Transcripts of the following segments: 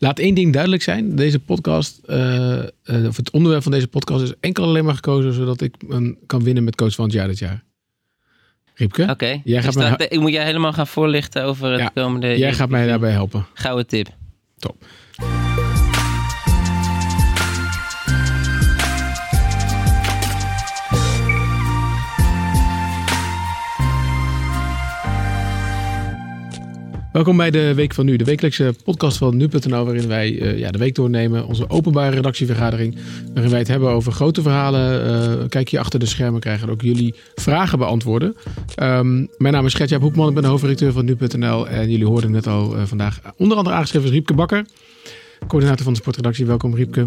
Laat één ding duidelijk zijn. Deze podcast, eh, eh, of het onderwerp van deze podcast is enkel alleen maar gekozen zodat ik een, kan winnen met coach van het jaar dit jaar. Riepke, Oké. Jij gaat Dus ik moet jij helemaal gaan voorlichten over het Ja, komende... jij gaat mij daarbij helpen. Gouden tip. Top. Welkom bij de Week van Nu, de wekelijkse podcast van Nu.nl, waarin wij eh, ja, de week doornemen. Onze openbare redactievergadering, waarin wij het hebben over grote verhalen. eh kijk je achter de schermen, krijgen ook jullie vragen beantwoorden. Ehm, mijn naam is Gertjaap Hoekman, ik ben de hoofdredacteur van Nu.nl. En jullie hoorden net al eh, vandaag onder andere aangeschreven is Riepke Bakker. Coördinator van de sportredactie. Welkom Riepke.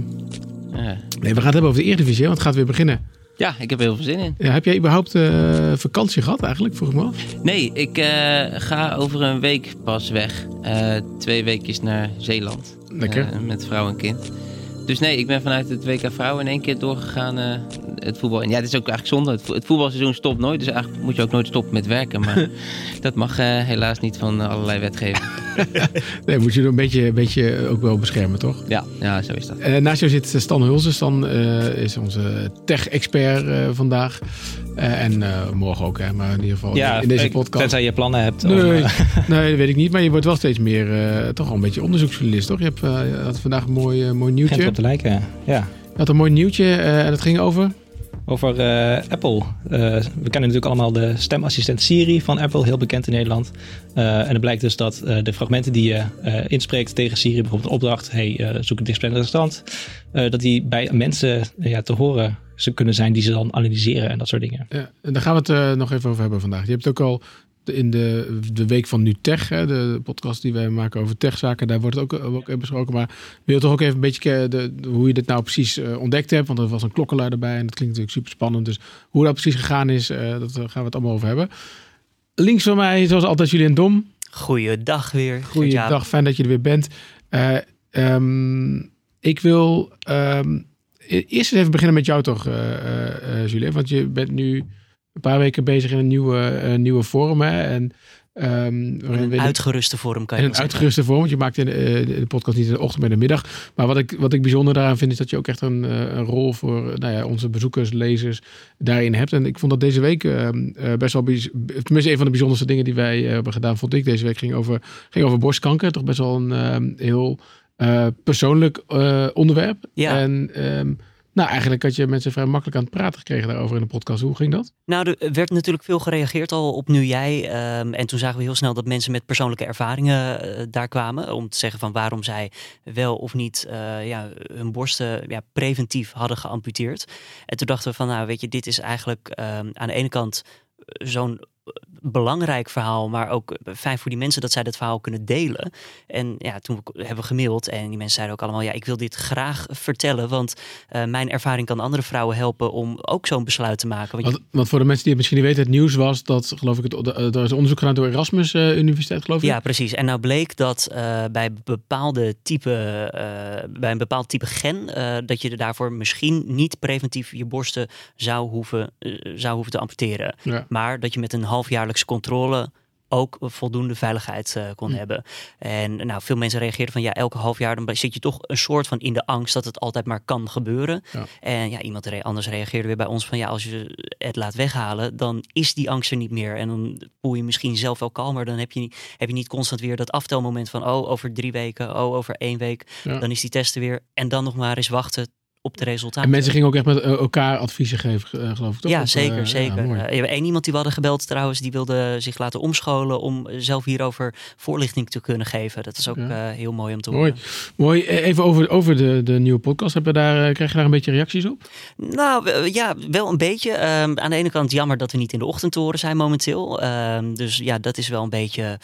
Nee, we gaan het hebben over de Eredivisie, want het gaat weer beginnen. Ja, ik heb er heel veel zin in. Ja, heb jij überhaupt eh, vakantie gehad eigenlijk, vroeg me af? Nee, ik eh, ga over een week pas weg. Eh, twee weekjes naar Zeeland. Lekker. Met vrouw en kind. Dus nee, ik ben vanuit het WK Vrouw in één keer doorgegaan het voetbal. En ja, het is ook eigenlijk zonde. Het, vo- het voetbalseizoen stopt nooit. Dus eigenlijk moet je ook nooit stoppen met werken. Maar dat mag eh, helaas niet van eh, allerlei wetgeving. Nee, moet je er een beetje, een beetje ook wel beschermen, toch? Ja, ja, zo is dat. Eh, naast jou zit Stan Hulsen. Stan is onze tech-expert vandaag. En morgen ook, hè, maar in ieder geval Ja, in deze ik- podcast. Tenzij je plannen hebt. Nee, nee, dat weet ik niet. Maar je wordt wel steeds meer, toch wel een beetje onderzoeksjournalist, toch? Je, hebt, had vandaag een mooi, mooi Gent nieuwtje. op de lijken, ja. Je had een mooi nieuwtje en het ging over... Over eh, Apple. Eh, we kennen natuurlijk allemaal de stemassistent Siri van Apple, heel bekend in Nederland. Eh, en het blijkt dus dat de fragmenten die je inspreekt tegen Siri, bijvoorbeeld een opdracht, hey, zoek een dichtstbijzijnde restaurant, dat die bij mensen ja, te horen ze kunnen zijn die ze dan analyseren en dat soort dingen. Ja, en daar gaan we het nog even over hebben vandaag. Je hebt ook al in de, de week van Nu Tech, hè, de podcast die wij maken over techzaken, daar wordt het ook, ook even besproken. Maar wil je toch ook even een beetje ke- de, de- hoe je dit nou precies eh, ontdekt hebt? Want er was een klokkenluider bij en dat klinkt natuurlijk super spannend. Dus hoe dat precies gegaan is, eh, dat gaan we het allemaal over hebben. Links van mij, zoals altijd, Julien Dom. Goeiedag weer. Goeiedag, fijn dat je er weer bent. Eh, ehm, ik wil ehm, e- eerst eens even beginnen met jou toch, eh eh, eh, Julien. Want je bent nu een paar weken bezig in een nieuwe, eh, nieuwe vorm. Hè? En, ehm, Een uitgeruste vorm kan je een zeggen. uitgeruste vorm, want je maakt in de, eh, de podcast niet in de ochtend, maar in de middag. Maar wat ik, wat ik bijzonder daaraan vind, is dat je ook echt een, eh, een rol voor nou ja, onze bezoekers, lezers daarin hebt. En ik vond dat deze week eh, eh, best wel, tenminste een van de bijzonderste dingen die wij hebben gedaan, vond ik deze week, ging over, ging over borstkanker. Toch best wel een eh, heel persoonlijk onderwerp. Ja. En ehm, nou, eigenlijk had je mensen vrij makkelijk aan het praten gekregen daarover in de podcast. Hoe ging dat? Nou, er werd natuurlijk veel gereageerd al op nu jij. ehm, en toen zagen we heel snel dat mensen met persoonlijke ervaringen eh, daar kwamen. Om te zeggen van waarom zij wel of niet eh, ja, hun borsten ja, preventief hadden geamputeerd. En toen dachten we van, nou weet je, dit is eigenlijk ehm, aan de ene kant eh, zo'n belangrijk verhaal, maar ook fijn voor die mensen dat zij dat verhaal kunnen delen. En ja, toen hebben we gemaild en die mensen zeiden ook allemaal, ja, ik wil dit graag vertellen, want eh, mijn ervaring kan andere vrouwen helpen om ook zo'n besluit te maken. Want je- Want, want voor de mensen die het misschien niet weten, het nieuws was dat, geloof ik, het, eh, er is onderzoek gedaan door Erasmus eh, Universiteit, geloof ik. Ja, precies. En nou bleek dat bij bepaalde type, bij een bepaald type gen, dat je daarvoor misschien niet preventief je borsten zou hoeven, zou hoeven te amputeren. Ja. Maar dat je met een halfjaarlijkse controle ook voldoende veiligheid eh, kon Hm. hebben. En nou, veel mensen reageerden van ja, elke half jaar dan zit je toch een soort van in de angst dat het altijd maar kan gebeuren. Ja. En ja, iemand re- anders reageerde weer bij ons van ja, als je het laat weghalen, dan is die angst er niet meer. En dan voel je misschien zelf wel kalmer. Dan heb je, niet- heb je niet constant weer dat aftelmoment van oh, over drie weken, oh, over één week. Ja. Dan is die testen weer. En dan nog maar eens wachten op de resultaten. En mensen gingen ook echt met eh, elkaar adviezen geven, eh, geloof ik. Toch? Ja, Of, zeker, eh, zeker. ja, mooi. Je hebt één iemand die we hadden gebeld trouwens, die wilde zich laten omscholen om zelf hierover voorlichting te kunnen geven. Dat is ook Ja. eh, heel mooi om te Mooi. horen. Mooi. Eh, Even over, over de, de nieuwe podcast. Heb je daar, krijg je daar een beetje reacties op? Nou ja, wel een beetje. Ehm, aan de ene kant jammer dat we niet in de ochtend te horen zijn momenteel. Ehm, dus ja, dat is wel een beetje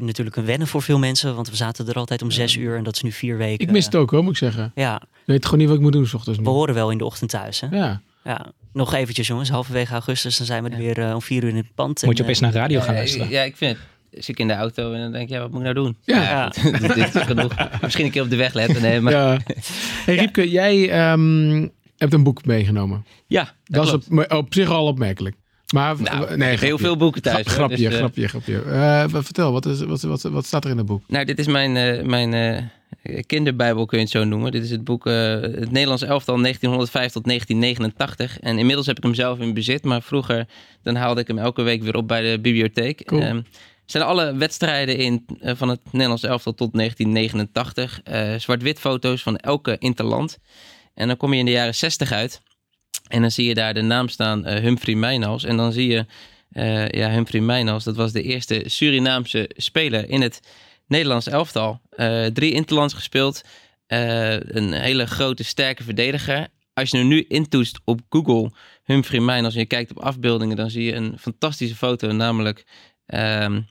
natuurlijk een wennen voor veel mensen. Want we zaten er altijd om zes uur en dat is nu vier weken. Ik mis het ook hoor, moet ik zeggen. Ja, weet gewoon niet wat ik moet doen s ochtends nu. we horen wel in de ochtend thuis. Hè? Ja. Ja. Nog eventjes jongens, halverwege augustus dan zijn we er weer eh, om vier uur in het pand. Moet je En, opeens eh, naar radio gaan Ja, luisteren. Ja, ik vind het. Zit ik in de auto en dan denk ik, ja, wat moet ik nou doen? Ja. Ja. dit, dit is genoeg. Misschien een keer op de weg letten. Nee, maar ja, ja. Hey Riepke, jij ehm, hebt een boek meegenomen. dat, Dat, is op, op zich al opmerkelijk. Maar Nou, nee, heel grapje. veel boeken thuis. Grapje, Dus, eh, grapje, grapje. Eh, wat- vertel, wat, is, wat, wat, wat staat er in het boek? Nou, dit is mijn, eh, mijn kinderbijbel kun je het zo noemen. Dit is het boek Het Nederlands elftal 1905 tot 1989. En inmiddels heb ik hem zelf in bezit. Maar vroeger dan haalde ik hem elke week weer op bij de bibliotheek. Cool. Um, zijn alle wedstrijden in, van het Nederlands elftal tot 1989. Uh, Zwart-wit foto's van elke interland. En dan kom je in de jaren 60 uit. En dan zie je daar de naam staan Humphrey Mijnals. En dan zie je ja, Humphrey Mijnals. Dat was de eerste Surinaamse speler in het Nederlands elftal. Uh, drie interlands gespeeld. Uh, een hele grote, sterke verdediger. Als je hem nu intoetst op Google, Humphrey Mijn, als je kijkt op afbeeldingen, dan zie je een fantastische foto. Namelijk um,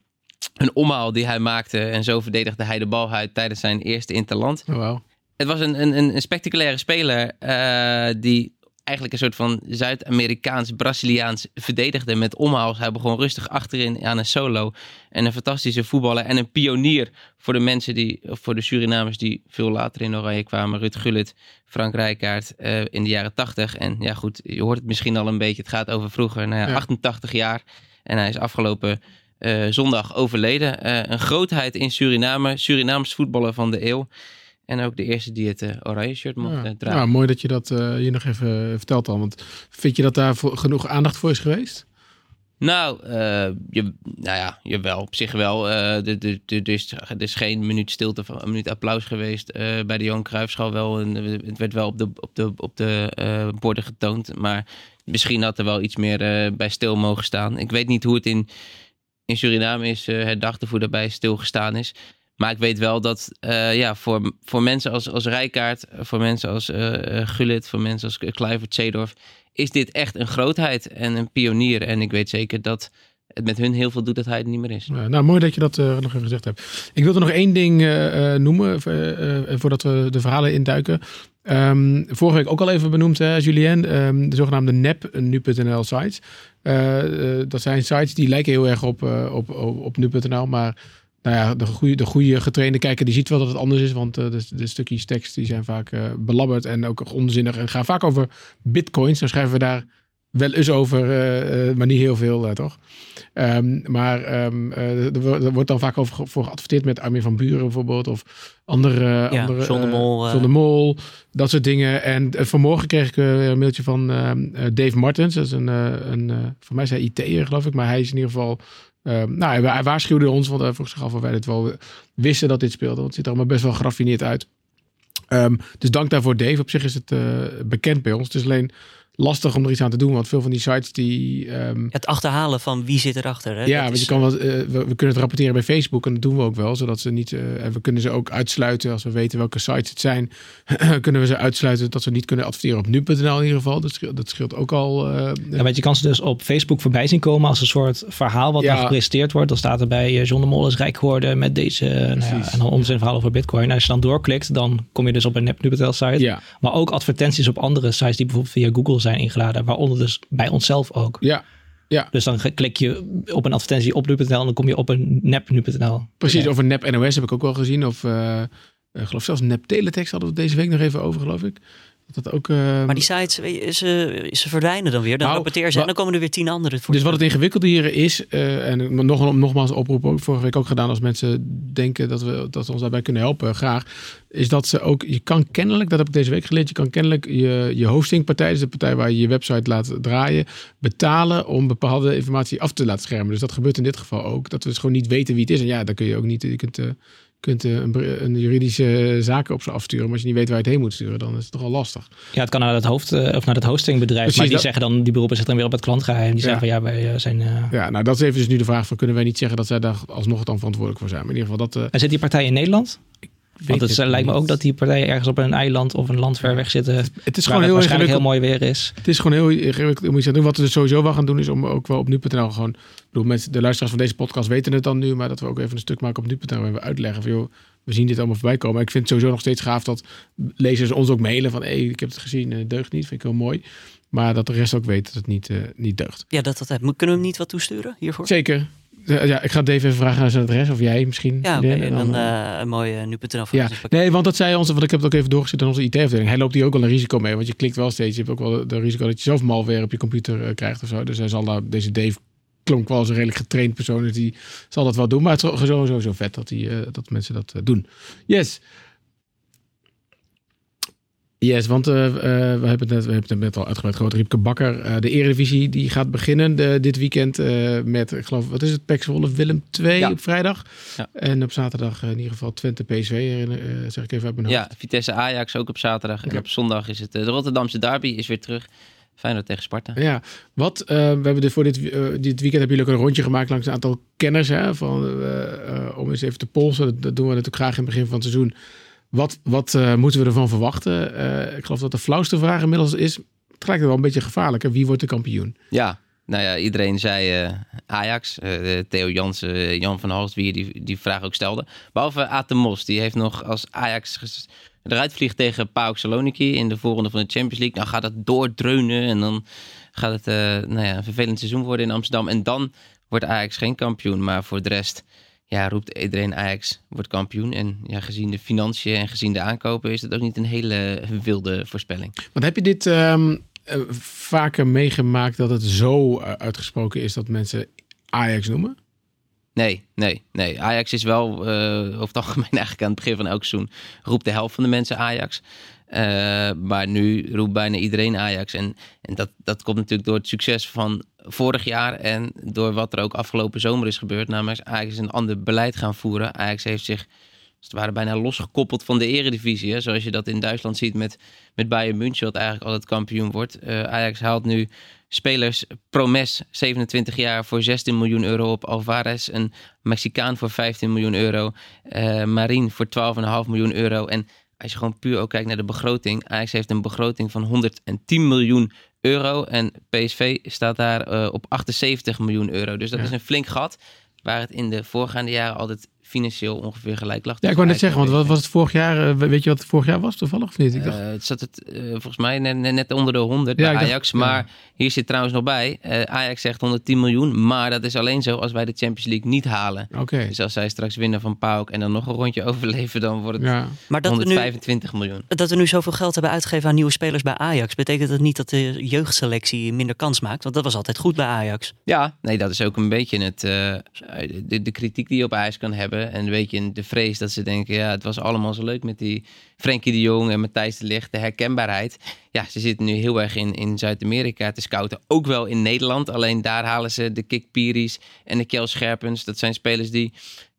een omhaal die hij maakte. En zo verdedigde hij de bal uit tijdens zijn eerste interland. Oh, wow. Het was een, een, een spectaculaire speler uh, die eigenlijk een soort van Zuid-Amerikaans-Braziliaans verdedigde met omhaals. Hij begon rustig achterin aan een solo. En een fantastische voetballer en een pionier voor de mensen die, voor de Surinamers die veel later in Oranje kwamen. Ruud Gullit, Frank Rijkaard uh, in de jaren 80. En ja goed, je hoort het misschien al een beetje. Het gaat over vroeger. Nou ja, ja. 88 jaar. En hij is afgelopen uh, zondag overleden. Uh, een grootheid in Suriname. Surinaams voetballer van de eeuw. En ook de eerste die het uh, oranje shirt mocht ja. uh, dragen. Ja, mooi dat je dat uh, hier nog even vertelt al. Want vind je dat daar genoeg aandacht voor is geweest? Nou, je, nou ja, jawel, op zich wel. Er is, is geen minuut stilte, een minuut applaus geweest bij de Johan Cruijffschaal wel. En het werd wel op de, op de, op de borden getoond. Maar misschien had er wel iets meer bij stil mogen staan. Ik weet niet hoe het in, in Suriname is herdacht of hoe daarbij stilgestaan is. Maar ik weet wel dat uh, ja, voor, voor mensen als, als Rijkaard, voor mensen als uh, voor mensen als Kluivert, Zeedorf, is dit echt een grootheid en een pionier. En ik weet zeker dat het met hun heel veel doet dat hij er niet meer is. Nou, mooi dat je dat nog even gezegd hebt. Ik wilde nog één ding noemen voordat we de verhalen induiken. Um, vorige week ook al even benoemd, hè, Julien, um, de zogenaamde NEP, nu.nl sites. dat zijn sites die lijken heel erg op, op, op, op nu.nl, maar nou ja, de goede, de goede getrainde kijker die ziet wel dat het anders is. Want uh, de, de, stukjes tekst die zijn vaak uh, belabberd en ook onzinnig. En gaan vaak over bitcoins. Dan schrijven we daar wel eens over, uh, maar niet heel veel, toch? Um, maar um, er wordt dan vaak over voor geadverteerd met Armin van Buren bijvoorbeeld. Of andere... Ja, andere John de Mol. John de Mol, dat soort dingen. En vanmorgen kreeg ik een mailtje van Dave Martens. Dat is een, een voor mij is hij IT'er geloof ik. Maar hij is in ieder geval uh, nou, hij waarschuwde ons, want hij vroeg zich af of wij wel wisten dat dit speelde. Want het ziet er allemaal best wel geraffineerd uit. Um, dus dank daarvoor, Dave. Op zich is het uh, bekend bij ons. Het is alleen lastig om er iets aan te doen. Want veel van die sites die... Um, het achterhalen van wie zit erachter. Hè? Ja, dat want is, je kan wel, uh, we, we, kunnen het rapporteren bij Facebook. En dat doen we ook wel. Zodat ze niet... Uh, en we kunnen ze ook uitsluiten. Als we weten welke sites het zijn. kunnen we ze uitsluiten dat ze niet kunnen adverteren op nu.nl in ieder geval. Dat scheelt, dat scheelt ook al. Uh, ja, want je kan ze dus op Facebook voorbij zien komen. Als een soort verhaal wat ja. dan gepresenteerd wordt. Dan staat er bij John de Mol is rijk geworden met deze... Nou ja, en dan om zijn verhaal over bitcoin. En als je dan doorklikt, dan kom je dus op een nep.nl site. Ja. Maar ook advertenties op andere sites die bijvoorbeeld via Google zijn ingeladen. Waaronder dus bij onszelf ook. Ja, ja. Dus dan klik je op een advertentie op nu.nl en dan kom je op een nep nu.nl. Precies, of een nep NOS heb ik ook wel gezien. Of uh, ik geloof zelfs nep teletext hadden we deze week nog even over, geloof ik. Dat ook, uh, maar die sites, ze, ze verdwijnen dan weer. Dan nou, rapporteer ze en dan komen er weer tien andere. Dus wat het ingewikkelde hier is, uh, en nog, nogmaals oproep ook vorige week ook gedaan als mensen denken dat we, dat we ons daarbij kunnen helpen, graag. Is dat ze ook, je kan kennelijk, dat heb ik deze week geleerd, je kan kennelijk je, je hostingpartij, dus de partij waar je je website laat draaien, betalen om bepaalde informatie af te laten schermen. Dus dat gebeurt in dit geval ook. Dat we dus gewoon niet weten wie het is. En ja, dan kun je ook niet, je kunt... Uh, kunt een, een, juridische zaken op ze afsturen. Maar als je niet weet waar je het heen moet sturen, dan is het toch al lastig. Ja, het kan naar het hoofd of naar het hostingbedrijf. Precies, maar die dat... zeggen dan, die beroepen zich dan weer op het klantgeheim. Die ja. zeggen van ja, wij zijn. Uh... Ja, nou dat is even dus nu de vraag van kunnen wij niet zeggen dat zij daar alsnog dan verantwoordelijk voor zijn. Maar in ieder geval dat. Uh... En zit die partij in Nederland? Want het, het lijkt me ook dat die partijen ergens op een eiland of een land ver weg zitten. Het is gewoon heel waarschijnlijk heel mooi weer is. Het is gewoon heel ingewikkeld om iets te doen. Wat we dus sowieso wel gaan doen is om ook wel op nu.nl gewoon. Ik bedoel, mensen, de luisteraars van deze podcast weten het dan nu, maar dat we ook even een stuk maken op nu.nl en we uitleggen van joh, we zien dit allemaal voorbij komen. Ik vind het sowieso nog steeds gaaf dat lezers ons ook mailen van hé, hey, ik heb het gezien, deugt niet, vind ik heel mooi. Maar dat de rest ook weet dat het niet, uh, niet deugt. Ja, dat, dat Kunnen we hem niet wat toesturen hiervoor? Zeker. Ja, ik ga Dave even vragen naar zijn adres, of jij misschien. Ja, okay, en dan, dan uh, een mooie nu.nl ja. Nee, want dat zei ons, want ik heb het ook even doorgezet aan onze IT-afdeling. Hij loopt hier ook wel een risico mee, want je klikt wel steeds. Je hebt ook wel de risico dat je zelf malware op je computer krijgt of zo. Dus hij zal daar, deze Dave klonk wel als een redelijk getraind persoon, dus die zal dat wel doen. Maar het is sowieso zo vet dat, die, uh, dat mensen dat doen. Yes. Yes, want uh, uh, we, hebben het net, we hebben het net al uitgebreid gehad. Riepke Bakker, uh, de Eredivisie, die gaat beginnen de, dit weekend met, ik geloof, wat is het, Pek Zwolle Willem 2 ja. op vrijdag. Ja. En op zaterdag in ieder geval Twente PSV, zeg ik even uit mijn hoofd. Ja, Vitesse Ajax ook op zaterdag. En op zondag is het de Rotterdamse derby is weer terug. Feyenoord tegen Sparta. Ja, wat, we hebben dit, voor dit, dit weekend hebben jullie ook een rondje gemaakt langs een aantal kenners. Hè, van, om eens even te polsen. Dat, dat doen we natuurlijk graag in het begin van het seizoen. Wat, wat uh, moeten we ervan verwachten? Uh, ik geloof dat de flauwste vraag inmiddels is. Het lijkt wel een beetje gevaarlijk. Wie wordt de kampioen? Ja, nou ja, iedereen zei uh, Ajax. Theo Jansen, Jan van Halst, wie die, die vraag ook stelde. Behalve Aten Mos, die heeft nog als Ajax eruit vliegt tegen PAOK Saloniki in de volgende van de Champions League. Dan gaat het doordreunen en dan gaat het nou ja, een vervelend seizoen worden in Amsterdam. En dan wordt Ajax geen kampioen. Maar voor de rest ja, roept iedereen Ajax wordt kampioen. En ja, gezien de financiën en gezien de aankopen is het ook niet een hele wilde voorspelling. Want heb je dit um, vaker meegemaakt dat het zo eh, uitgesproken is dat mensen Ajax noemen? Nee, nee, nee. Ajax is wel uh, over het algemeen eigenlijk aan het begin van elk seizoen roept de helft van de mensen Ajax. Uh, maar nu roept bijna iedereen Ajax. En, en dat, dat komt natuurlijk door het succes van vorig jaar en door wat er ook afgelopen zomer is gebeurd. Namelijk Ajax een ander beleid gaan voeren. Ajax heeft zich het ware bijna losgekoppeld van de eredivisie. Hè? Zoals je dat in Duitsland ziet met, met Bayern München, wat eigenlijk altijd kampioen wordt. Uh, Ajax haalt nu spelers Promes, 27 jaar, voor 16 miljoen euro op. Alvarez, een Mexicaan voor 15 miljoen euro. Uh, Marin voor 12,5 miljoen euro. En als je gewoon puur ook kijkt naar de begroting. Ajax heeft een begroting van 110 miljoen euro. En PSV staat daar uh, op 78 miljoen euro. Dus dat is een flink gat. Waar het in de voorgaande jaren altijd financieel ongeveer gelijk lag. Ja, ik wou net zeggen, want wat was het vorig jaar? Uh, weet je wat het vorig jaar was toevallig of niet? Ik dacht... Uh, het zat het uh, volgens mij net, net, onder de 100 ja, bij Ajax. Dacht, maar ja. hier zit trouwens nog bij. Ajax zegt 110 miljoen, maar dat is alleen zo als wij de Champions League niet halen. Okay. Dus als zij straks winnen van PAOK en dan nog een rondje overleven, dan wordt het ja. maar dat 125 nu, miljoen. Dat we nu zoveel geld hebben uitgegeven aan nieuwe spelers bij Ajax, betekent dat niet dat de jeugdselectie minder kans maakt? Want dat was altijd goed bij Ajax. Ja, nee, dat is ook een beetje het, de, de kritiek die je op Ajax kan hebben. En weet je, de vrees dat ze denken, ja, het was allemaal zo leuk met die Frenkie de Jong en Matthijs de Ligt, de herkenbaarheid. Ja, ze zitten nu heel erg in, in Zuid-Amerika te scouten. Ook wel in Nederland, alleen daar halen ze de Kik Piris en de Kel Scherpens. Dat zijn spelers die,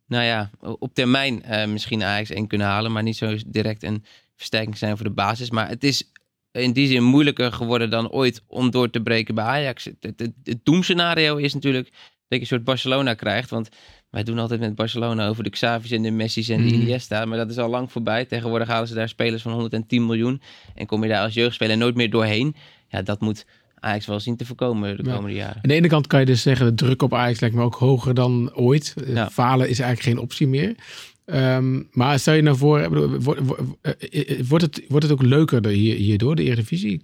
nou ja, op termijn uh, misschien Ajax 1 kunnen halen, maar niet zo direct een versterking zijn voor de basis. Maar het is in die zin moeilijker geworden dan ooit om door te breken bij Ajax. Het, het, het doemscenario is natuurlijk dat je een soort Barcelona krijgt. Want wij doen altijd met Barcelona over de Xavi's en de Messi's en de mm. Iniesta. Maar dat is al lang voorbij. Tegenwoordig halen ze daar spelers van 110 miljoen. En kom je daar als jeugdspeler nooit meer doorheen. Ja, dat moet Ajax wel zien te voorkomen de komende jaren. Aan de ene kant kan je dus zeggen, de druk op Ajax lijkt me ook hoger dan ooit. Ja. Falen is eigenlijk geen optie meer. Um, maar stel je nou voor, wordt, wordt, het, wordt het ook leuker hier, hierdoor, de Eredivisie?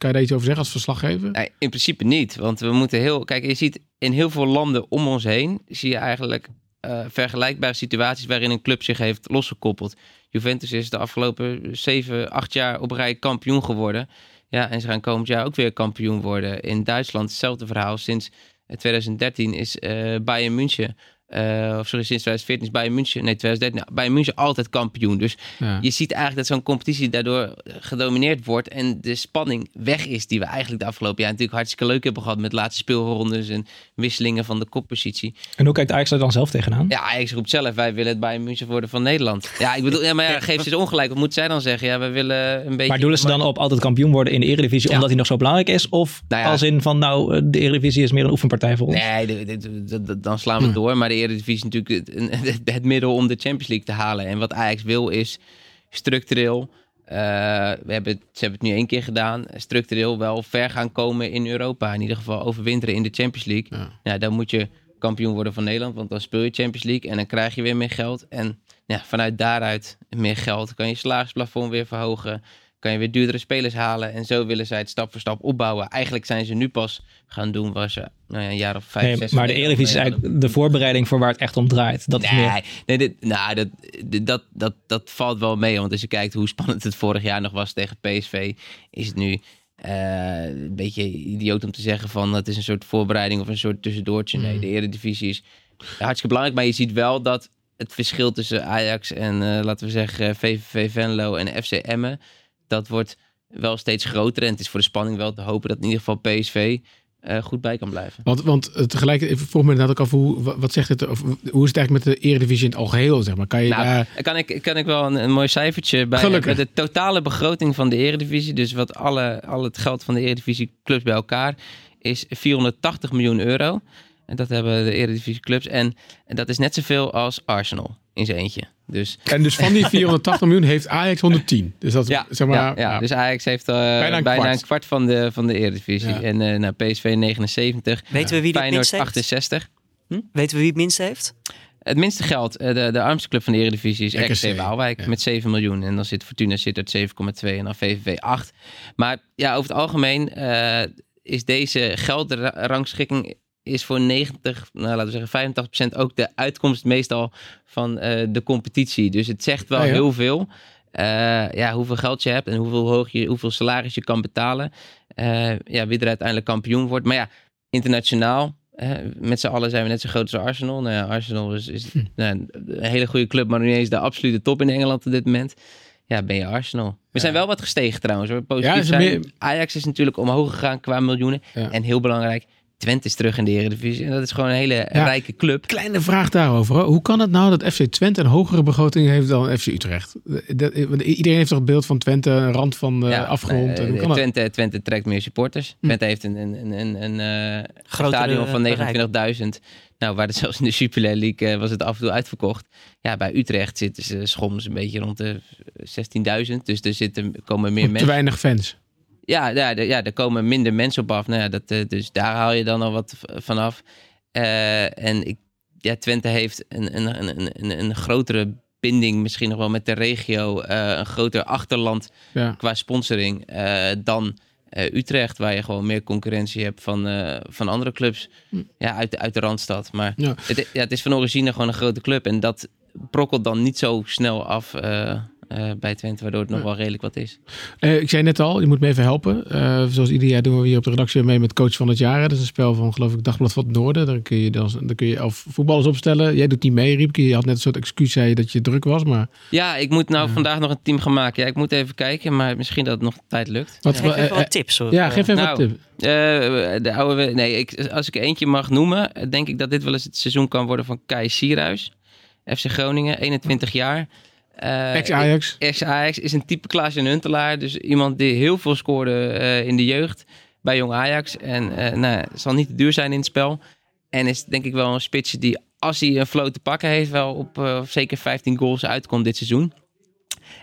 Kan je daar iets over zeggen als verslaggever? Nee, in principe niet, want we moeten heel... Kijk, je ziet in heel veel landen om ons heen, zie je eigenlijk uh, vergelijkbare situaties waarin een club zich heeft losgekoppeld. Juventus is de afgelopen 7, 8 jaar op rij kampioen geworden. Ja, en ze gaan komend jaar ook weer kampioen worden. In Duitsland hetzelfde verhaal. Sinds 2013 is uh, Bayern München uh, of sorry, sinds 2014 is Bayern München, nee 2013, nou, Bayern München altijd kampioen. Dus ja. je ziet eigenlijk dat zo'n competitie daardoor gedomineerd wordt en de spanning weg is die we eigenlijk de afgelopen jaar natuurlijk hartstikke leuk hebben gehad met laatste speelrondes en wisselingen van de koppositie. En hoe kijkt Ajax er dan zelf tegenaan? Ja, Ajax roept zelf, wij willen het Bayern München worden van Nederland. Ja, ik bedoel, ja, maar ja, geef ze ongelijk. Wat moet zij dan zeggen? Ja, we willen een beetje... Maar doelen ze dan op altijd kampioen worden in de Eredivisie ja. omdat hij nog zo belangrijk is? Of nou ja. als in van nou, de Eredivisie is meer een oefenpartij voor ons? Nee, dan slaan we hm. door, maar de Eredivisie is natuurlijk het, het, middel om de Champions League te halen. En wat Ajax wil is structureel. Uh, we hebben het, ze hebben het nu één keer gedaan. Structureel wel ver gaan komen in Europa. In ieder geval overwinteren in de Champions League. Ja. ja. dan moet je kampioen worden van Nederland. Want dan speel je Champions League en dan krijg je weer meer geld. En ja, vanuit daaruit meer geld kan je salarisplafond weer verhogen kan je weer duurdere spelers halen. En zo willen zij het stap voor stap opbouwen. Eigenlijk zijn ze nu pas gaan doen waar ze nou ja, een jaar of vijf, nee, zes... Maar de Eredivisie is eigenlijk de voorbereiding voor waar het echt om draait. Dat nee, is meer... nee dit, nou, dat, dat, dat, dat valt wel mee. Want als je kijkt hoe spannend het vorig jaar nog was tegen PSV... is het nu uh, een beetje idioot om te zeggen van... het is een soort voorbereiding of een soort tussendoortje. Nee, mm. de Eredivisie is hartstikke belangrijk. Maar je ziet wel dat het verschil tussen Ajax en, uh, laten we zeggen, VVV Venlo en FC Emmen dat wordt wel steeds groter. En het is voor de spanning wel te hopen dat in ieder geval PSV uh, goed bij kan blijven. Want, want uh, tegelijk, even vroeg me ook af, hoe, wat zegt het, of, hoe is het eigenlijk met de Eredivisie in het algeheel, zeg maar? Kan, je nou, daar... kan, ik, kan ik wel een, een mooi cijfertje bij Gelukkig. met de totale begroting van de Eredivisie, dus wat alle, al het geld van de Eredivisie clubs bij elkaar, is 480 miljoen euro. En dat hebben de Eredivisie clubs. En, en dat is net zoveel als Arsenal in zijn eentje. Dus, En dus van die 480 miljoen heeft Ajax 110. Dus dat is, ja, zeg maar, ja, ja. dus Ajax heeft uh, bijna, een, kwart. een kwart van de, van de Eredivisie. Ja. En uh, nou, PSV 79. Weten we wie het Feyenoord minst heeft? 68. Weten we wie het minst heeft? Het minste geld, eh, de, de armste club van de Eredivisie is RKC, Waalwijk ja. met 7 miljoen. En dan zit Fortuna Sittard 7,2 en dan VVV 8. Maar ja, over het algemeen eh, is deze geldrangschikking is voor 90, nou, laten we zeggen 85% ook de uitkomst meestal van eh, de competitie. Dus het zegt wel Ah, ja. heel veel. eh, ja, hoeveel geld je hebt en hoeveel, hoog je, hoeveel salaris je kan betalen. Eh, ja, wie er uiteindelijk kampioen wordt. Maar ja, internationaal, met z'n allen zijn we net zo groot als Arsenal. Nou ja, Arsenal is, is Hm. nou, een hele goede club, maar niet eens de absolute top in Engeland op dit moment. Ja, ben je Arsenal. We zijn wel wat gestegen trouwens. Hoor. Positief Ja, is er zijn. meer- Ajax is natuurlijk omhoog gegaan qua miljoenen. Ja. En heel belangrijk, Twente is terug in de Eredivisie. En dat is gewoon een hele rijke club. Kleine vraag daarover. hoor. Hoe kan het nou dat FC Twente een hogere begroting heeft dan FC Utrecht? Dat, iedereen heeft toch het beeld van Twente, een rand van de Ja, afgrond. nee, En hoe kan dat? Twente, Twente trekt meer supporters. Twente heeft een, een, een, een, een eh, stadion van bereik. 29.000. Nou, waar het zelfs in de Super League eh, was het af en toe uitverkocht. Ja, bij Utrecht zitten ze schoms een beetje rond de 16.000. Dus er zitten, komen meer Te mensen. weinig fans. Ja, ja, er- ja, er komen minder mensen op af. Nou ja, dat, eh, dus daar haal je dan al wat vanaf. Eh en ik, ja, Twente heeft een, een, een, een, een grotere binding, misschien nog wel met de regio. eh, een groter achterland Ja. qua sponsoring dan Utrecht, waar je gewoon meer concurrentie hebt van, van andere clubs ja, uit, de, uit de Randstad. Maar Ja. het, ja, het is van origine gewoon een grote club en dat brokkelt dan niet zo snel af eh, eh, bij Twente, waardoor het nog wel redelijk wat is. Eh, ik zei net al, je moet me even helpen. Eh, zoals ieder jaar doen we hier op de redactie mee met Coach van het Jaar. Dat is een spel van, geloof ik, Dagblad van het Noorden. Daar kun je, dan, dan kun je elf voetballers opstellen. Jij doet niet mee, Riepke. Je had net een soort excuus, zei je, dat je druk was. Maar Ja, ik moet nou vandaag nog een team gaan maken. Ja, ik moet even kijken, maar misschien dat het nog tijd lukt. wat, Geef even eh, wat tips. hoor. ja, Eh, geef even nou, wat tip. Eh, de oude, nee, ik, als ik eentje mag noemen, denk ik dat dit wel eens het seizoen kan worden van Kai Sierhuis. FC Groningen, 21 jaar. Eh, Ex-Ajax. Ex-Ajax is een type Klaas-Jan Huntelaar. Dus iemand die heel veel scoorde eh, in de jeugd bij Jong Ajax. En eh nou, zal niet te duur zijn in het spel. En is denk ik wel een spitsje die, als hij een flow te pakken heeft, wel op zeker 15 goals uitkomt dit seizoen.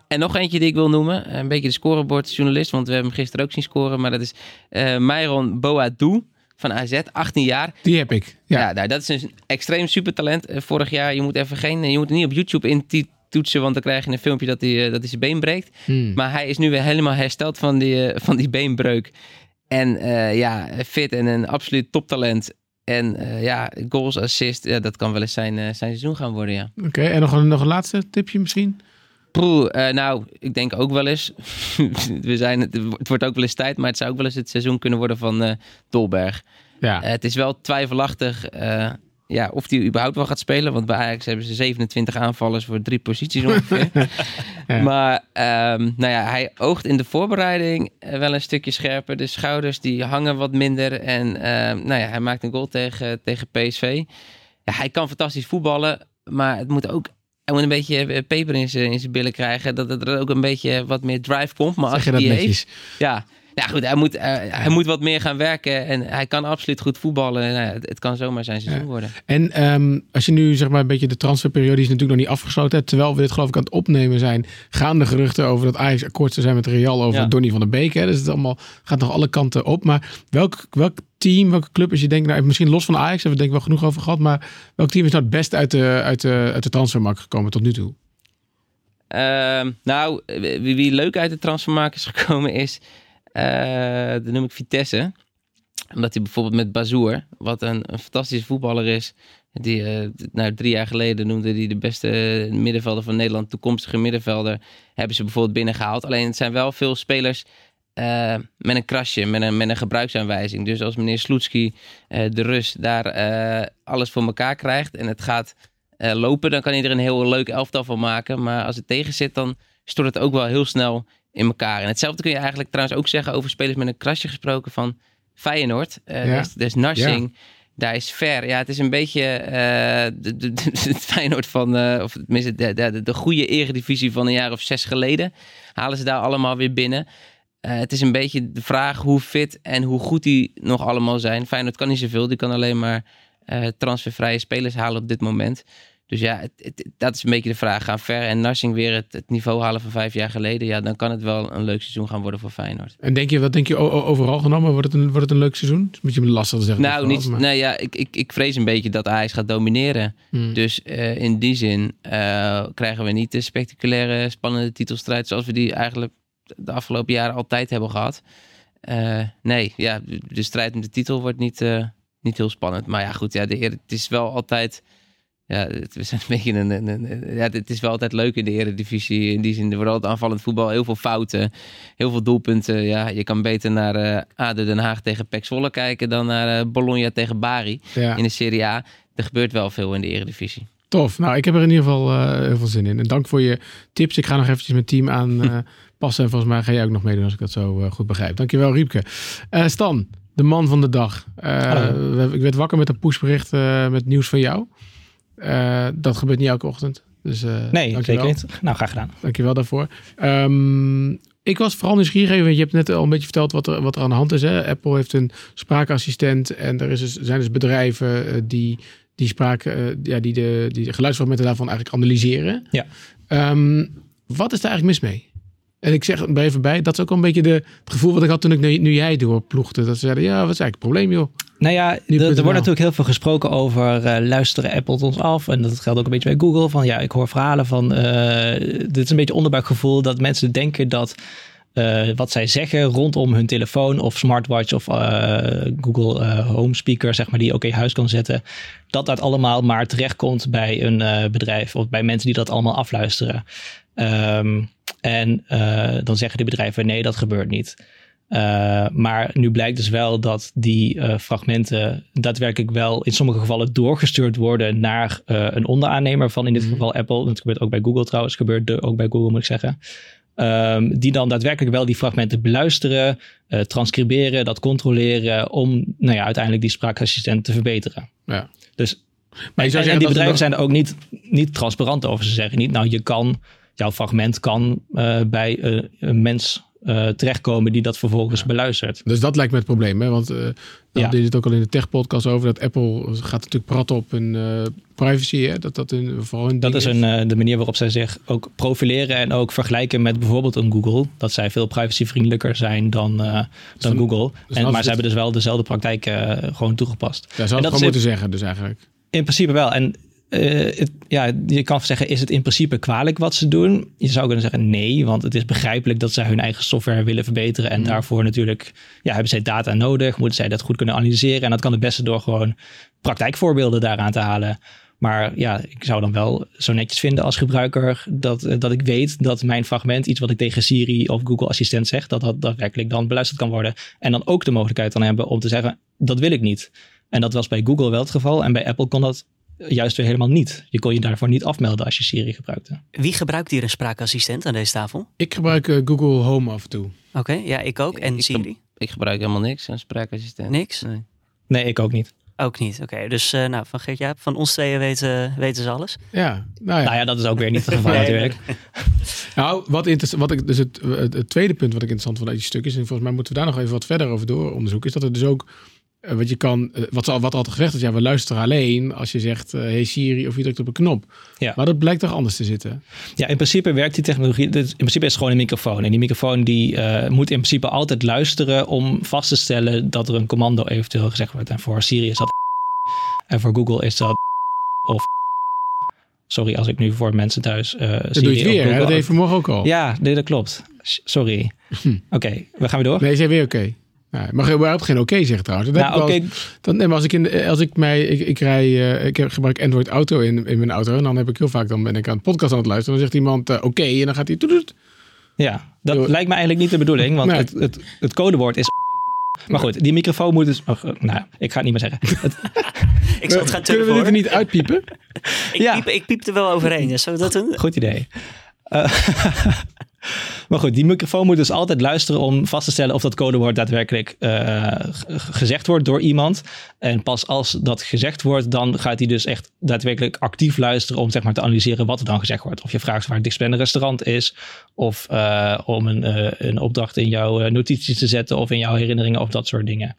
En nog eentje die ik wil noemen. Een beetje de scorebordjournalist, want we hebben hem gisteren ook zien scoren. Maar dat is eh Myron Boadou van AZ, 18 jaar. Die heb ik. Ja. Ja, nou, dat is een extreem supertalent. Eh, vorig jaar, je moet even geen, je moet niet op YouTube in toetsen, want dan krijg je een filmpje dat hij, eh, dat hij zijn been breekt. Hmm. Maar hij is nu weer helemaal hersteld van die, eh, van die beenbreuk. En eh, ja, fit en een absoluut toptalent. En ja, goals, assist, ja, dat kan wel eens zijn, zijn seizoen gaan worden, ja. Oké, en nog een, nog een laatste tipje misschien? Poeh, eh, nou, ik denk ook wel eens. We zijn, het, wordt ook wel eens tijd, maar het zou ook wel eens het seizoen kunnen worden van Dolberg. Ja. Het is wel twijfelachtig ja, of hij überhaupt wel gaat spelen. Want bij Ajax hebben ze 27 aanvallers voor drie posities ongeveer. Ja. Maar ehm, nou ja, hij oogt in de voorbereiding eh, wel een stukje scherper. De schouders die hangen wat minder. En ehm, nou ja, hij maakt een goal tegen, tegen PSV. Ja, hij kan fantastisch voetballen. Maar het moet ook... Hij moet een beetje eh, peper in zijn, in zijn billen krijgen. Dat het er ook een beetje wat meer drive komt. Maar als je die heeft, ja, ja goed, hij moet, eh, hij moet wat meer gaan werken en hij kan absoluut goed voetballen. Nou het, het kan zomaar zijn seizoen Ja. worden. En ehm, als je nu zeg maar een beetje de transferperiode is natuurlijk nog niet afgesloten. terwijl we dit geloof ik aan het opnemen zijn, gaan de geruchten over dat Ajax akkoord zou zijn met Real over Ja. Donny van der Beek. Hè. Dus het is allemaal gaat nog alle kanten op. Maar welk, welk team, welke club als je denkt, nou misschien los van Ajax, hebben we denk ik wel genoeg over gehad. Maar welk team is nou het best uit de, uit de, uit de transfermarkt gekomen tot nu toe? Ehm, nou, wie, wie leuk uit de transfermarkt is gekomen is, eh dat noem ik Vitesse. Omdat hij bijvoorbeeld met Bazoer, wat een, een fantastische voetballer is. Die, eh, nou, drie jaar geleden noemde hij de beste middenvelder van Nederland, toekomstige middenvelder. Hebben ze bijvoorbeeld binnengehaald. Alleen het zijn wel veel spelers eh, met een krasje, met een, met een gebruiksaanwijzing. Dus als meneer Sloetski, de Rus, daar alles voor elkaar krijgt en het gaat lopen, dan kan er een heel leuk elftal van maken. Maar als het tegen zit, dan stort het ook wel heel snel in elkaar. En hetzelfde kun je eigenlijk trouwens ook zeggen over spelers met een krasje gesproken van Feyenoord. Uh, Ja. Dus, dus Narsing, daar is ver. Ja, het is een beetje eh, het Feyenoord van, eh, of tenminste de, de, de, de goede eredivisie van een jaar of zes geleden. Halen ze daar allemaal weer binnen. Het is een beetje de vraag hoe fit en hoe goed die nog allemaal zijn. Feyenoord kan niet zoveel, die kan alleen maar transfervrije spelers halen op dit moment. Dus ja, het, het- dat is een beetje de vraag. Gaan Ver en Narsing weer het, het niveau halen van vijf jaar geleden? Ja, dan kan het wel een leuk seizoen gaan worden voor Feyenoord. En denk je, wat denk je overal genomen? Wordt het een, wordt het een leuk seizoen? Is een beetje lastig te zeggen. Nou, overal, niet, maar- nee, ja, ik, ik, ik vrees een beetje dat Ajax gaat domineren. Hmm. Dus eh, in die zin eh, krijgen we niet de spectaculaire, spannende titelstrijd zoals we die eigenlijk de afgelopen jaren altijd hebben gehad. Eh, nee, ja, de, strijd om de titel wordt niet, niet heel spannend. Maar ja, goed, ja, de, het is wel altijd. Ja, het, we zijn een beetje een, een, een- ja, het is wel altijd leuk in de Eredivisie. In die zin, wordt altijd aanvallend voetbal. Heel veel fouten, heel veel doelpunten. Ja, je kan beter naar eh ADO Den Haag tegen PEC Zwolle kijken... dan naar eh, Bologna tegen Bari ja. in de Serie A. Er gebeurt wel veel in de Eredivisie. Tof. Nou, ik heb er in ieder geval eh, heel veel zin in. En dank voor je tips. Ik ga nog eventjes mijn team aan passen. En volgens mij ga jij ook nog meedoen als ik dat zo goed begrijp. Dankjewel, Riepke. Stan, de man van de dag. Ik werd wakker met een pushbericht met nieuws van jou. Eh, dat gebeurt niet elke ochtend. Dus, eh, Nee, dankjewel. zeker niet. Nou, graag gedaan. Dankjewel daarvoor. Ehm, ik was vooral nieuwsgierig, want je hebt net al een beetje verteld wat er, wat er aan de hand is. Hè? Apple heeft een spraakassistent en er is dus, zijn dus bedrijven eh, die, die, spraak, ja, die, de, die de geluidsfragmenten daarvan eigenlijk analyseren. Ja. Ehm, wat is daar eigenlijk mis mee? En ik zeg er even bij, dat is ook een beetje de, het gevoel wat ik had toen ik nu, nu jij doorploegde. Dat ze zeiden, ja, wat is eigenlijk het probleem joh? Nou ja, er, er wordt natuurlijk heel veel gesproken over eh, luisteren Apple ons af. En dat geldt ook een beetje bij Google. Van ja, ik hoor verhalen van. eh, dit is een beetje onderbuikgevoel dat mensen denken dat eh, wat zij zeggen rondom hun telefoon of smartwatch of Google Home Speaker, zeg maar, die je ook in huis kan zetten, dat dat allemaal maar terechtkomt bij een bedrijf of bij mensen die dat allemaal afluisteren. Ehm, en eh, dan zeggen de bedrijven: nee, dat gebeurt niet. Uh, maar nu blijkt dus wel dat die uh, fragmenten daadwerkelijk wel in sommige gevallen doorgestuurd worden naar een onderaannemer van in dit geval Apple. Dat gebeurt ook bij Google trouwens, gebeurt de, ook bij Google moet ik zeggen. Um, die dan daadwerkelijk wel die fragmenten beluisteren, transcriberen, dat controleren om nou ja, uiteindelijk die spraakassistent te verbeteren. Ja. Dus, Maar je zou en, die bedrijven zijn er ook niet, niet transparant over. Ze zeggen niet, nou je kan, jouw fragment kan uh, bij uh, een mens uh, terechtkomen die dat vervolgens beluistert. Dus dat lijkt me het probleem. Hè? Want uh, Ja. hadden het ook al in de tech-podcast over. Dat Apple gaat natuurlijk praten op hun uh, privacy. Hè? Dat dat in, vooral een Dat is een, uh, de manier waarop zij zich ook profileren en ook vergelijken met bijvoorbeeld een Google. Dat zij veel privacyvriendelijker zijn dan, dan, Google. dus en, maar ze hebben dus wel dezelfde praktijken uh, gewoon toegepast. Ja, zou En dat gewoon moeten zeggen dus eigenlijk. In principe wel. En eh, het, ja, je kan zeggen, is het in principe kwalijk wat ze doen? Je zou kunnen zeggen nee, want het is begrijpelijk dat zij hun eigen software willen verbeteren. En daarvoor natuurlijk ja, hebben zij data nodig, moeten zij dat goed kunnen analyseren. En dat kan het beste door gewoon praktijkvoorbeelden daaraan te halen. Maar ja, ik zou dan wel zo netjes vinden als gebruiker dat, eh, dat ik weet dat mijn fragment, iets wat ik tegen Siri of Google Assistent zeg, dat dat daadwerkelijk dan beluisterd kan worden. En dan ook de mogelijkheid dan hebben om te zeggen, dat wil ik niet. En dat was bij Google wel het geval en bij Apple kon dat juist weer helemaal niet. Je kon je daarvoor niet afmelden als je Siri gebruikte. Wie gebruikt hier een spraakassistent aan deze tafel? Ik gebruik eh, Google Home af en toe. Oké, ja, ik ook. En Ik- Siri? Ik gebruik helemaal niks, een spraakassistent. Niks? Nee. Nee, ik ook niet. Ook niet. Oké, dus eh, nou, van Geert-Jaap, van ons tweeën weten, weten ze alles. Ja, nou ja. Nou ja, dat is ook weer niet het geval Nee. natuurlijk. Nou, wat, interess- wat ik, dus het, het, het tweede punt wat ik interessant vond uit die stuk is, en volgens mij moeten we daar nog even wat verder over door onderzoeken, is dat er dus ook, eh, wat je kan, eh, wat, wat altijd gezegd is, ja, we luisteren alleen als je zegt, eh, hey Siri, of je drukt op een knop. Ja. Maar dat blijkt toch anders te zitten. Ja, in principe werkt die technologie. In principe is het gewoon een microfoon. En die microfoon die moet in principe altijd luisteren om vast te stellen dat er een commando eventueel gezegd wordt. En voor Siri is dat en voor Google is dat of sorry als ik nu voor mensen thuis eh Dat doe je weer, hè? dat deed vanmorgen ook al. Ja, nee, dat klopt. Sorry. Oké, we gaan weer door. Nee, zei weer oké. Nou, mag je überhaupt geen oké zeggen trouwens. Dat nou, dan, nee, maar als ik, in, de- als ik mij, ik, ik rij, eh, ik heb, gebruik Android Auto in, in mijn auto. En dan heb ik heel vaak, dan ben ik aan het podcast aan het luisteren. Dan zegt iemand eh, oké en dan gaat hij toet Ja, dat lijkt me eigenlijk niet de bedoeling, want Nee. het, het, het codewoord is. Maar goed, die microfoon moet dus. oh, nou, ik ga het niet meer zeggen. Ik zal het gaan Kunnen we dit er niet uitpiepen? Ik, Ja. piep, ik piep er wel overheen. Zullen we dat doen? Goed idee. Eh, maar goed, die microfoon moet dus altijd luisteren om vast te stellen of dat codewoord daadwerkelijk uh, gezegd wordt door iemand. En pas als dat gezegd wordt, dan gaat hij dus echt daadwerkelijk actief luisteren om zeg maar te analyseren wat er dan gezegd wordt. Of je vraagt waar het dichtstbijzijnde restaurant is, of uh, om een, uh, een opdracht in jouw notities te zetten of in jouw herinneringen of dat soort dingen.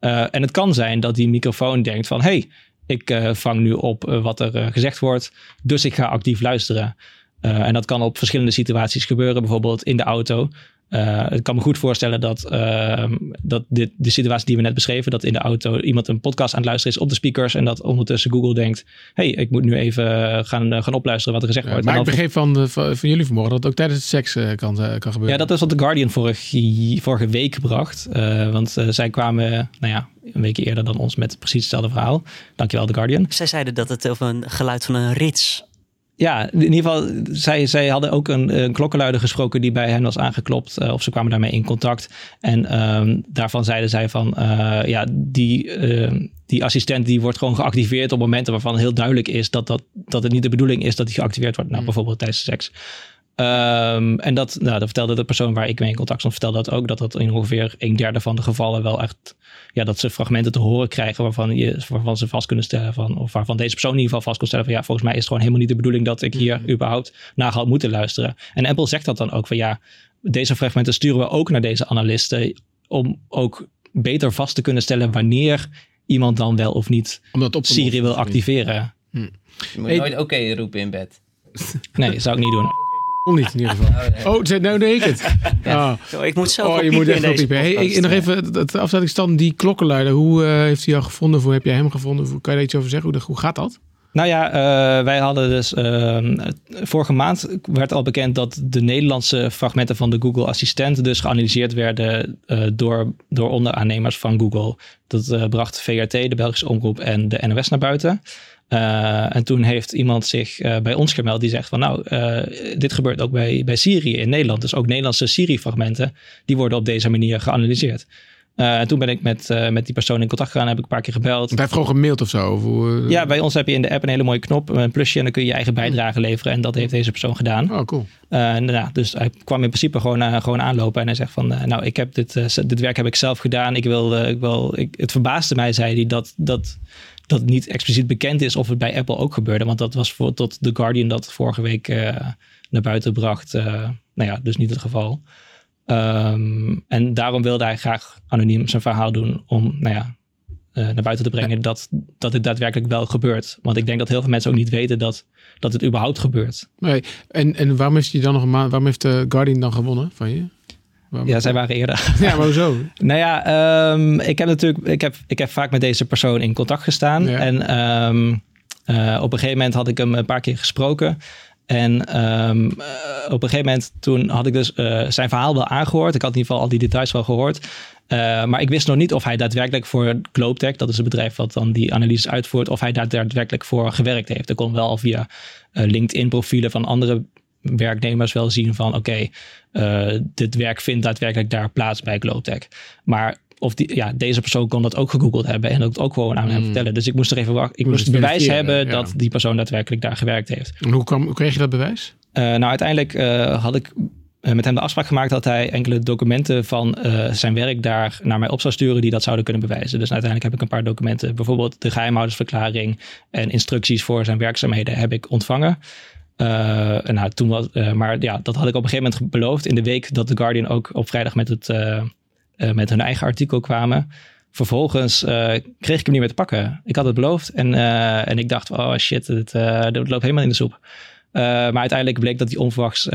en het kan zijn dat die microfoon denkt van, hey, ik vang nu op wat er gezegd wordt, dus ik ga actief luisteren. Uh, en dat kan op verschillende situaties gebeuren, bijvoorbeeld in de auto. Uh, ik kan me goed voorstellen dat, uh, dat dit, de situatie die we net beschreven, dat in de auto iemand een podcast aan het luisteren is op de speakers en dat ondertussen Google denkt, hey, ik moet nu even gaan, gaan opluisteren wat er gezegd wordt. Maar ik begreep van, van, van, jullie vanmorgen dat het ook tijdens het seks kan, kan gebeuren. Ja, dat is wat The Guardian vorige, vorige week bracht. want zij kwamen, nou ja, een week eerder dan ons met precies hetzelfde verhaal. Dankjewel, The Guardian. Zij zeiden dat het over een geluid van een rits ja, in ieder geval, zij, zij hadden ook een, een klokkenluider gesproken die bij hen was aangeklopt. Uh, of ze kwamen daarmee in contact. En um, daarvan zeiden zij van, uh, ja, die, uh, die assistent die wordt gewoon geactiveerd op momenten waarvan heel duidelijk is dat, dat, dat het niet de bedoeling is dat die geactiveerd wordt. Nou, mm. bijvoorbeeld tijdens seks. Um, en dat, nou, dat vertelde de persoon waar ik mee in contact stond, vertelde dat ook, dat dat in ongeveer een derde van de gevallen wel echt, ja, dat ze fragmenten te horen krijgen waarvan, je, waarvan ze vast kunnen stellen van, of waarvan deze persoon in ieder geval vast kon stellen van, ja, volgens mij is het gewoon helemaal niet de bedoeling dat ik hier mm. überhaupt naar had moeten luisteren. En Apple zegt dat dan ook van, ja, deze fragmenten sturen we ook naar deze analisten om ook beter vast te kunnen stellen wanneer iemand dan wel of niet Siri wil activeren. Hm. Je moet nooit oké roepen in bed. Nee, zou ik niet doen niet in ieder geval. Oh, oh nou deed ik het. Ja. Oh. ik moet zelf Oh, je moet echt wel typen. Hey, ik, nog even, het afzettingsstand, die klokkenluider. Hoe uh, heeft hij jou gevonden? Hoe heb jij hem gevonden? Hoe, kan je daar iets over zeggen? Hoe, hoe gaat dat? Nou ja, uh, wij hadden dus uh, vorige maand werd al bekend dat de Nederlandse fragmenten van de Google Assistent dus geanalyseerd werden uh, door, door onderaannemers van Google. Dat bracht VRT, de Belgische omroep en de NOS naar buiten. Uh, en toen heeft iemand zich uh, bij ons gemeld die zegt van nou, uh, dit gebeurt ook bij, bij Syrië in Nederland. Dus ook Nederlandse Syrië-fragmenten, die worden op deze manier geanalyseerd. en toen ben ik met, met die persoon in contact gegaan, heb ik een paar keer gebeld. Hij heeft gewoon gemaild of zo? Of hoe, Ja, bij ons heb je in de app een hele mooie knop, een plusje en dan kun je je eigen bijdrage leveren. En dat heeft deze persoon gedaan. Oh, cool. nou, dus hij kwam in principe gewoon, gewoon aanlopen en hij zegt van nou, ik heb dit, dit werk heb ik zelf gedaan. Ik wil, ik wil, ik, het verbaasde mij, zei hij, dat, dat dat het niet expliciet bekend is of het bij Apple ook gebeurde. Want dat was voor, tot The Guardian dat vorige week uh, naar buiten bracht. Uh, nou ja, dus niet het geval. Um, en daarom wilde hij graag anoniem zijn verhaal doen om nou ja, uh, naar buiten te brengen dat, dat dit daadwerkelijk wel gebeurt. Want ik denk dat heel veel mensen ook niet weten dat, dat het überhaupt gebeurt. Nee. En, en waarom heeft hij dan nog een waarom heeft de Guardian dan gewonnen van je? Ja, zij waren eerder. Ja, maar zo? nou ja, um, ik heb natuurlijk, ik heb, ik heb vaak met deze persoon in contact gestaan. En um, uh, op een gegeven moment had ik hem een paar keer gesproken. En um, op een gegeven moment toen had ik dus uh, zijn verhaal wel aangehoord. Ik had in ieder geval al die details wel gehoord. Uh, maar ik wist nog niet of hij daadwerkelijk voor Globetech, dat is het bedrijf wat dan die analyses uitvoert, of hij daar daadwerkelijk voor gewerkt heeft. Ik kon wel via LinkedIn profielen van andere werknemers wel zien van oké, okay, uh, dit werk vindt daadwerkelijk daar plaats bij Glowtech. Maar of die, ja, deze persoon kon dat ook gegoogeld hebben en dat ook gewoon aan hem hmm. vertellen. Dus ik moest er even wachten. Ik moest bewijs hebben dat die persoon daadwerkelijk daar gewerkt heeft. En hoe, kwam, hoe kreeg je dat bewijs? Uh, nou, uiteindelijk uh, had ik met hem de afspraak gemaakt dat hij enkele documenten van uh, zijn werk daar naar mij op zou sturen die dat zouden kunnen bewijzen. Dus uiteindelijk heb ik een paar documenten, bijvoorbeeld de geheimhoudersverklaring en instructies voor zijn werkzaamheden heb ik ontvangen. Uh, nou, toen was, uh, maar ja, dat had ik op een gegeven moment beloofd. In de week dat The Guardian ook op vrijdag met, het, uh, met hun eigen artikel kwamen. Vervolgens kreeg ik hem niet meer te pakken. Ik had het beloofd en, en ik dacht, oh shit, dit, dit loopt helemaal in de soep. maar uiteindelijk bleek dat hij onverwachts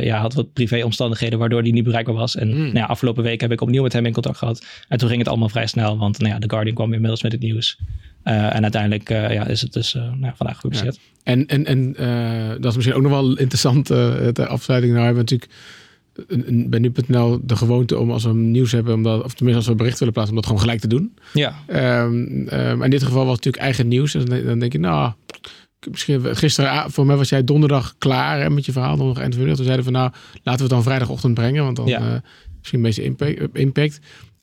ja, had wat privéomstandigheden waardoor hij niet bereikbaar was. En mm. nou ja, afgelopen week heb ik opnieuw met hem in contact gehad. En toen ging het allemaal vrij snel, want nou ja, The Guardian kwam inmiddels met het nieuws. Uh, en uiteindelijk uh, ja, is het dus uh, nou, vandaag gepubliceerd. Ja. En, en, en dat is misschien ook nog wel interessant, de afsluiting. Nou hebben we natuurlijk bij nu.nl de gewoonte om als we nieuws hebben, om dat, of tenminste als we bericht willen plaatsen, om dat gewoon gelijk te doen. Ja. Um, um, in dit geval was het natuurlijk eigen nieuws. En dan denk je, nou, misschien gisteren, voor mij was jij donderdag klaar hè, met je verhaal, nog eind van Toen zeiden van, nou, laten we het dan vrijdagochtend brengen, want dan ja. misschien een beetje impact. impact.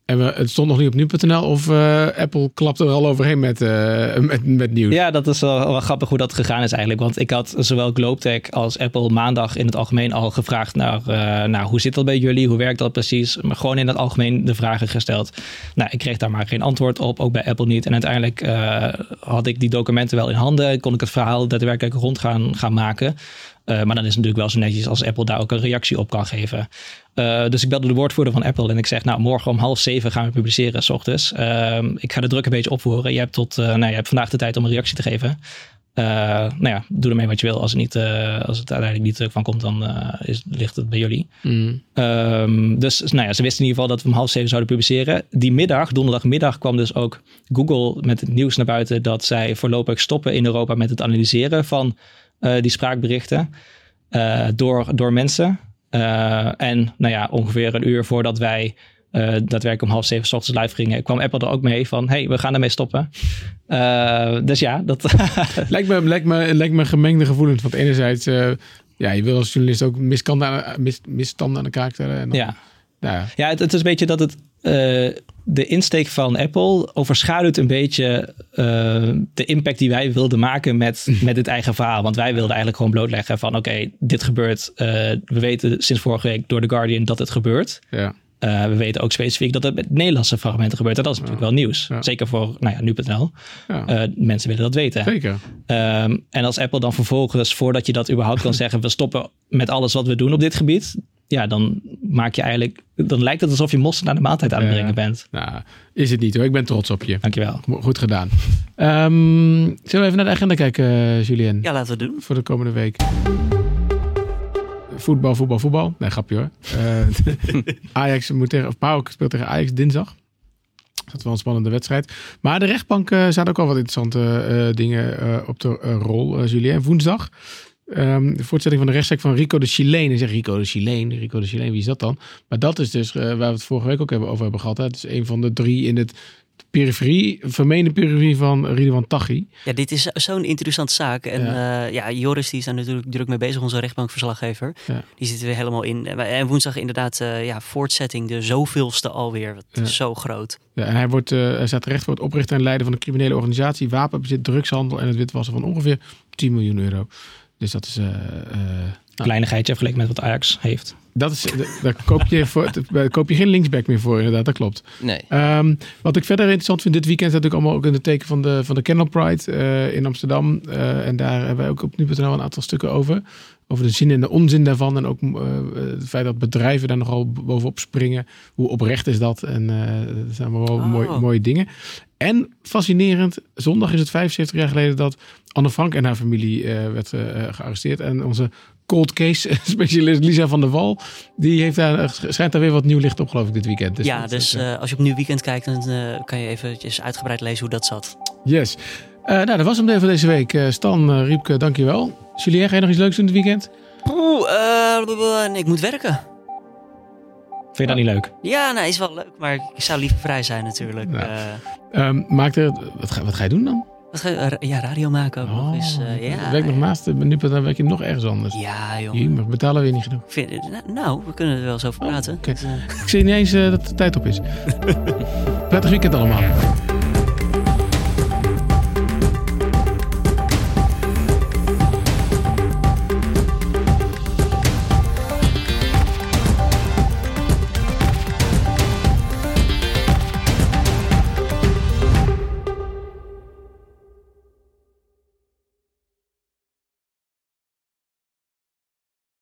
En we, het stond nog niet op nu.nl of uh, Apple klapt er al overheen met, uh, met, met nieuws. Ja, dat is wel, wel, grappig hoe dat gegaan is eigenlijk. Want ik had zowel GlobeTech als Apple maandag in het algemeen al gevraagd naar, nou, hoe zit dat bij jullie? Hoe werkt dat precies? Maar gewoon in het algemeen de vragen gesteld. Nou, ik kreeg daar maar geen antwoord op, ook bij Apple niet. En uiteindelijk had ik die documenten wel in handen. Kon ik het verhaal daadwerkelijk rond gaan, gaan maken. Uh, maar dan is het natuurlijk wel zo netjes als Apple daar ook een reactie op kan geven. Uh, dus ik belde de woordvoerder van Apple en ik zeg, nou, morgen om half zeven gaan we publiceren, s ochtends. Uh, ik ga de druk een beetje opvoeren. Je hebt, tot, nou, je hebt vandaag de tijd om een reactie te geven. nou ja, doe ermee wat je wil. Als, het niet, als het uiteindelijk niet druk van komt, dan is, ligt het bij jullie. Mm. Um, dus nou ja, ze wisten in ieder geval dat we om half zeven zouden publiceren. Die middag, donderdagmiddag, kwam dus ook Google met het nieuws naar buiten dat zij voorlopig stoppen in Europa met het analyseren van die spraakberichten uh, door, door mensen. Uh, en nou ja, ongeveer een uur voordat wij daadwerkelijk om half zeven s ochtends live gingen, kwam Apple er ook mee van, hey, we gaan ermee stoppen. dus ja, dat... lijkt, me, lijkt, me, lijkt me gemengde gevoelens. Want enerzijds, ja, je wil als journalist ook misstanden, mis, misstanden aan de kaak stellen. En dan, ja. Ja, ja het, het, is een beetje dat het de insteek van Apple overschaduwt een beetje uh, de impact die wij wilden maken met, met het eigen verhaal. Want wij wilden eigenlijk gewoon blootleggen van oké, dit gebeurt. Uh, we weten sinds vorige week door The Guardian dat het gebeurt. Ja. Uh, we weten ook specifiek dat het met Nederlandse fragmenten gebeurt. En dat is natuurlijk wel nieuws. Ja. Zeker voor nou ja, nu.nl. Ja. mensen willen dat weten. Zeker. Um, en als Apple dan vervolgens, voordat je dat überhaupt kan zeggen, we stoppen met alles wat we doen op dit gebied ja, dan maak je eigenlijk, dan lijkt het alsof je mosterd naar de maaltijd aan het brengen bent. Nou, is het niet hoor. Ik ben trots op je. Dankjewel. Goed gedaan. Um, zullen we even naar de agenda kijken, Julien? Ja, laten we doen. Voor de komende week. Voetbal, voetbal, voetbal. Nee, grapje hoor. Uh, Ajax moet tegen, of PAOK speelt tegen Ajax dinsdag. Dat is wel een spannende wedstrijd. Maar de rechtbank uh, zaten ook al wat interessante uh, dingen uh, op de rol, Julien. Woensdag Um, de voortzetting van de rechtszaak van Rico de Chileen. En zeg Rico de Chileen, Rico de Chileen, wie is dat dan? Maar dat is dus uh, waar we het vorige week ook hebben over hebben gehad. Hè? Het is een van de drie in het periferie, vermeende periferie van Ridwan Taghi. Ja, dit is zo'n interessante zaak. En ja. Uh, ja, Joris die is daar natuurlijk druk mee bezig, onze rechtbankverslaggever. Ja. Die zit er helemaal in. En woensdag inderdaad, uh, ja, voortzetting, de zoveelste alweer. Het ja. is zo groot. Ja, en hij, wordt, uh, hij staat terecht voor het oprichten en leiden van een criminele organisatie, wapenbezit, drugshandel en het witwassen van ongeveer 10 miljoen euro. Dus dat is... Uh, Kleinigheidje vergeleken met wat Ajax heeft. Dat is, daar koop je, voor, daar koop je geen linksback meer voor, inderdaad, dat klopt. Nee. Um, wat ik verder interessant vind, dit weekend natuurlijk allemaal ook in het teken van de, van de Kennel Pride uh, in Amsterdam. Uh, en daar hebben wij ook op nu.nl een aantal stukken over. Over de zin en de onzin daarvan. En ook uh, het feit dat bedrijven daar nogal bovenop springen. Hoe oprecht is dat? En dat zijn allemaal wel oh. mooie, mooie dingen. En fascinerend, zondag is het 75 jaar geleden dat Anne Frank en haar familie werd gearresteerd. En onze cold case specialist Lisa van der Wal. Die heeft daar, schijnt daar weer wat nieuw licht op geloof ik dit weekend. Dus ja, dus uh, als je op nieuw weekend kijkt, dan uh, kan je eventjes uitgebreid lezen hoe dat zat. Yes. Uh, nou, dat was hem even deze week. Stan, Riepke, dankjewel. Julien, ga je nog iets leuks doen dit weekend? Oeh, ik moet werken. Vind je dat niet leuk? Ja, nou, is wel leuk, maar ik zou liever vrij zijn natuurlijk. Nou, um, maak er, wat, ga, wat ga je doen dan? Wat ga je, ja, radio maken ook oh, nog eens. Uh, ja, werk nog naast de nu dan werk je nog ergens anders. Ja, jongen. maar betalen we niet genoeg. Vind, nou, we kunnen er wel eens over praten. Oh, okay. dus, uh... Ik zie niet eens uh, dat de tijd op is. Prettig weekend allemaal.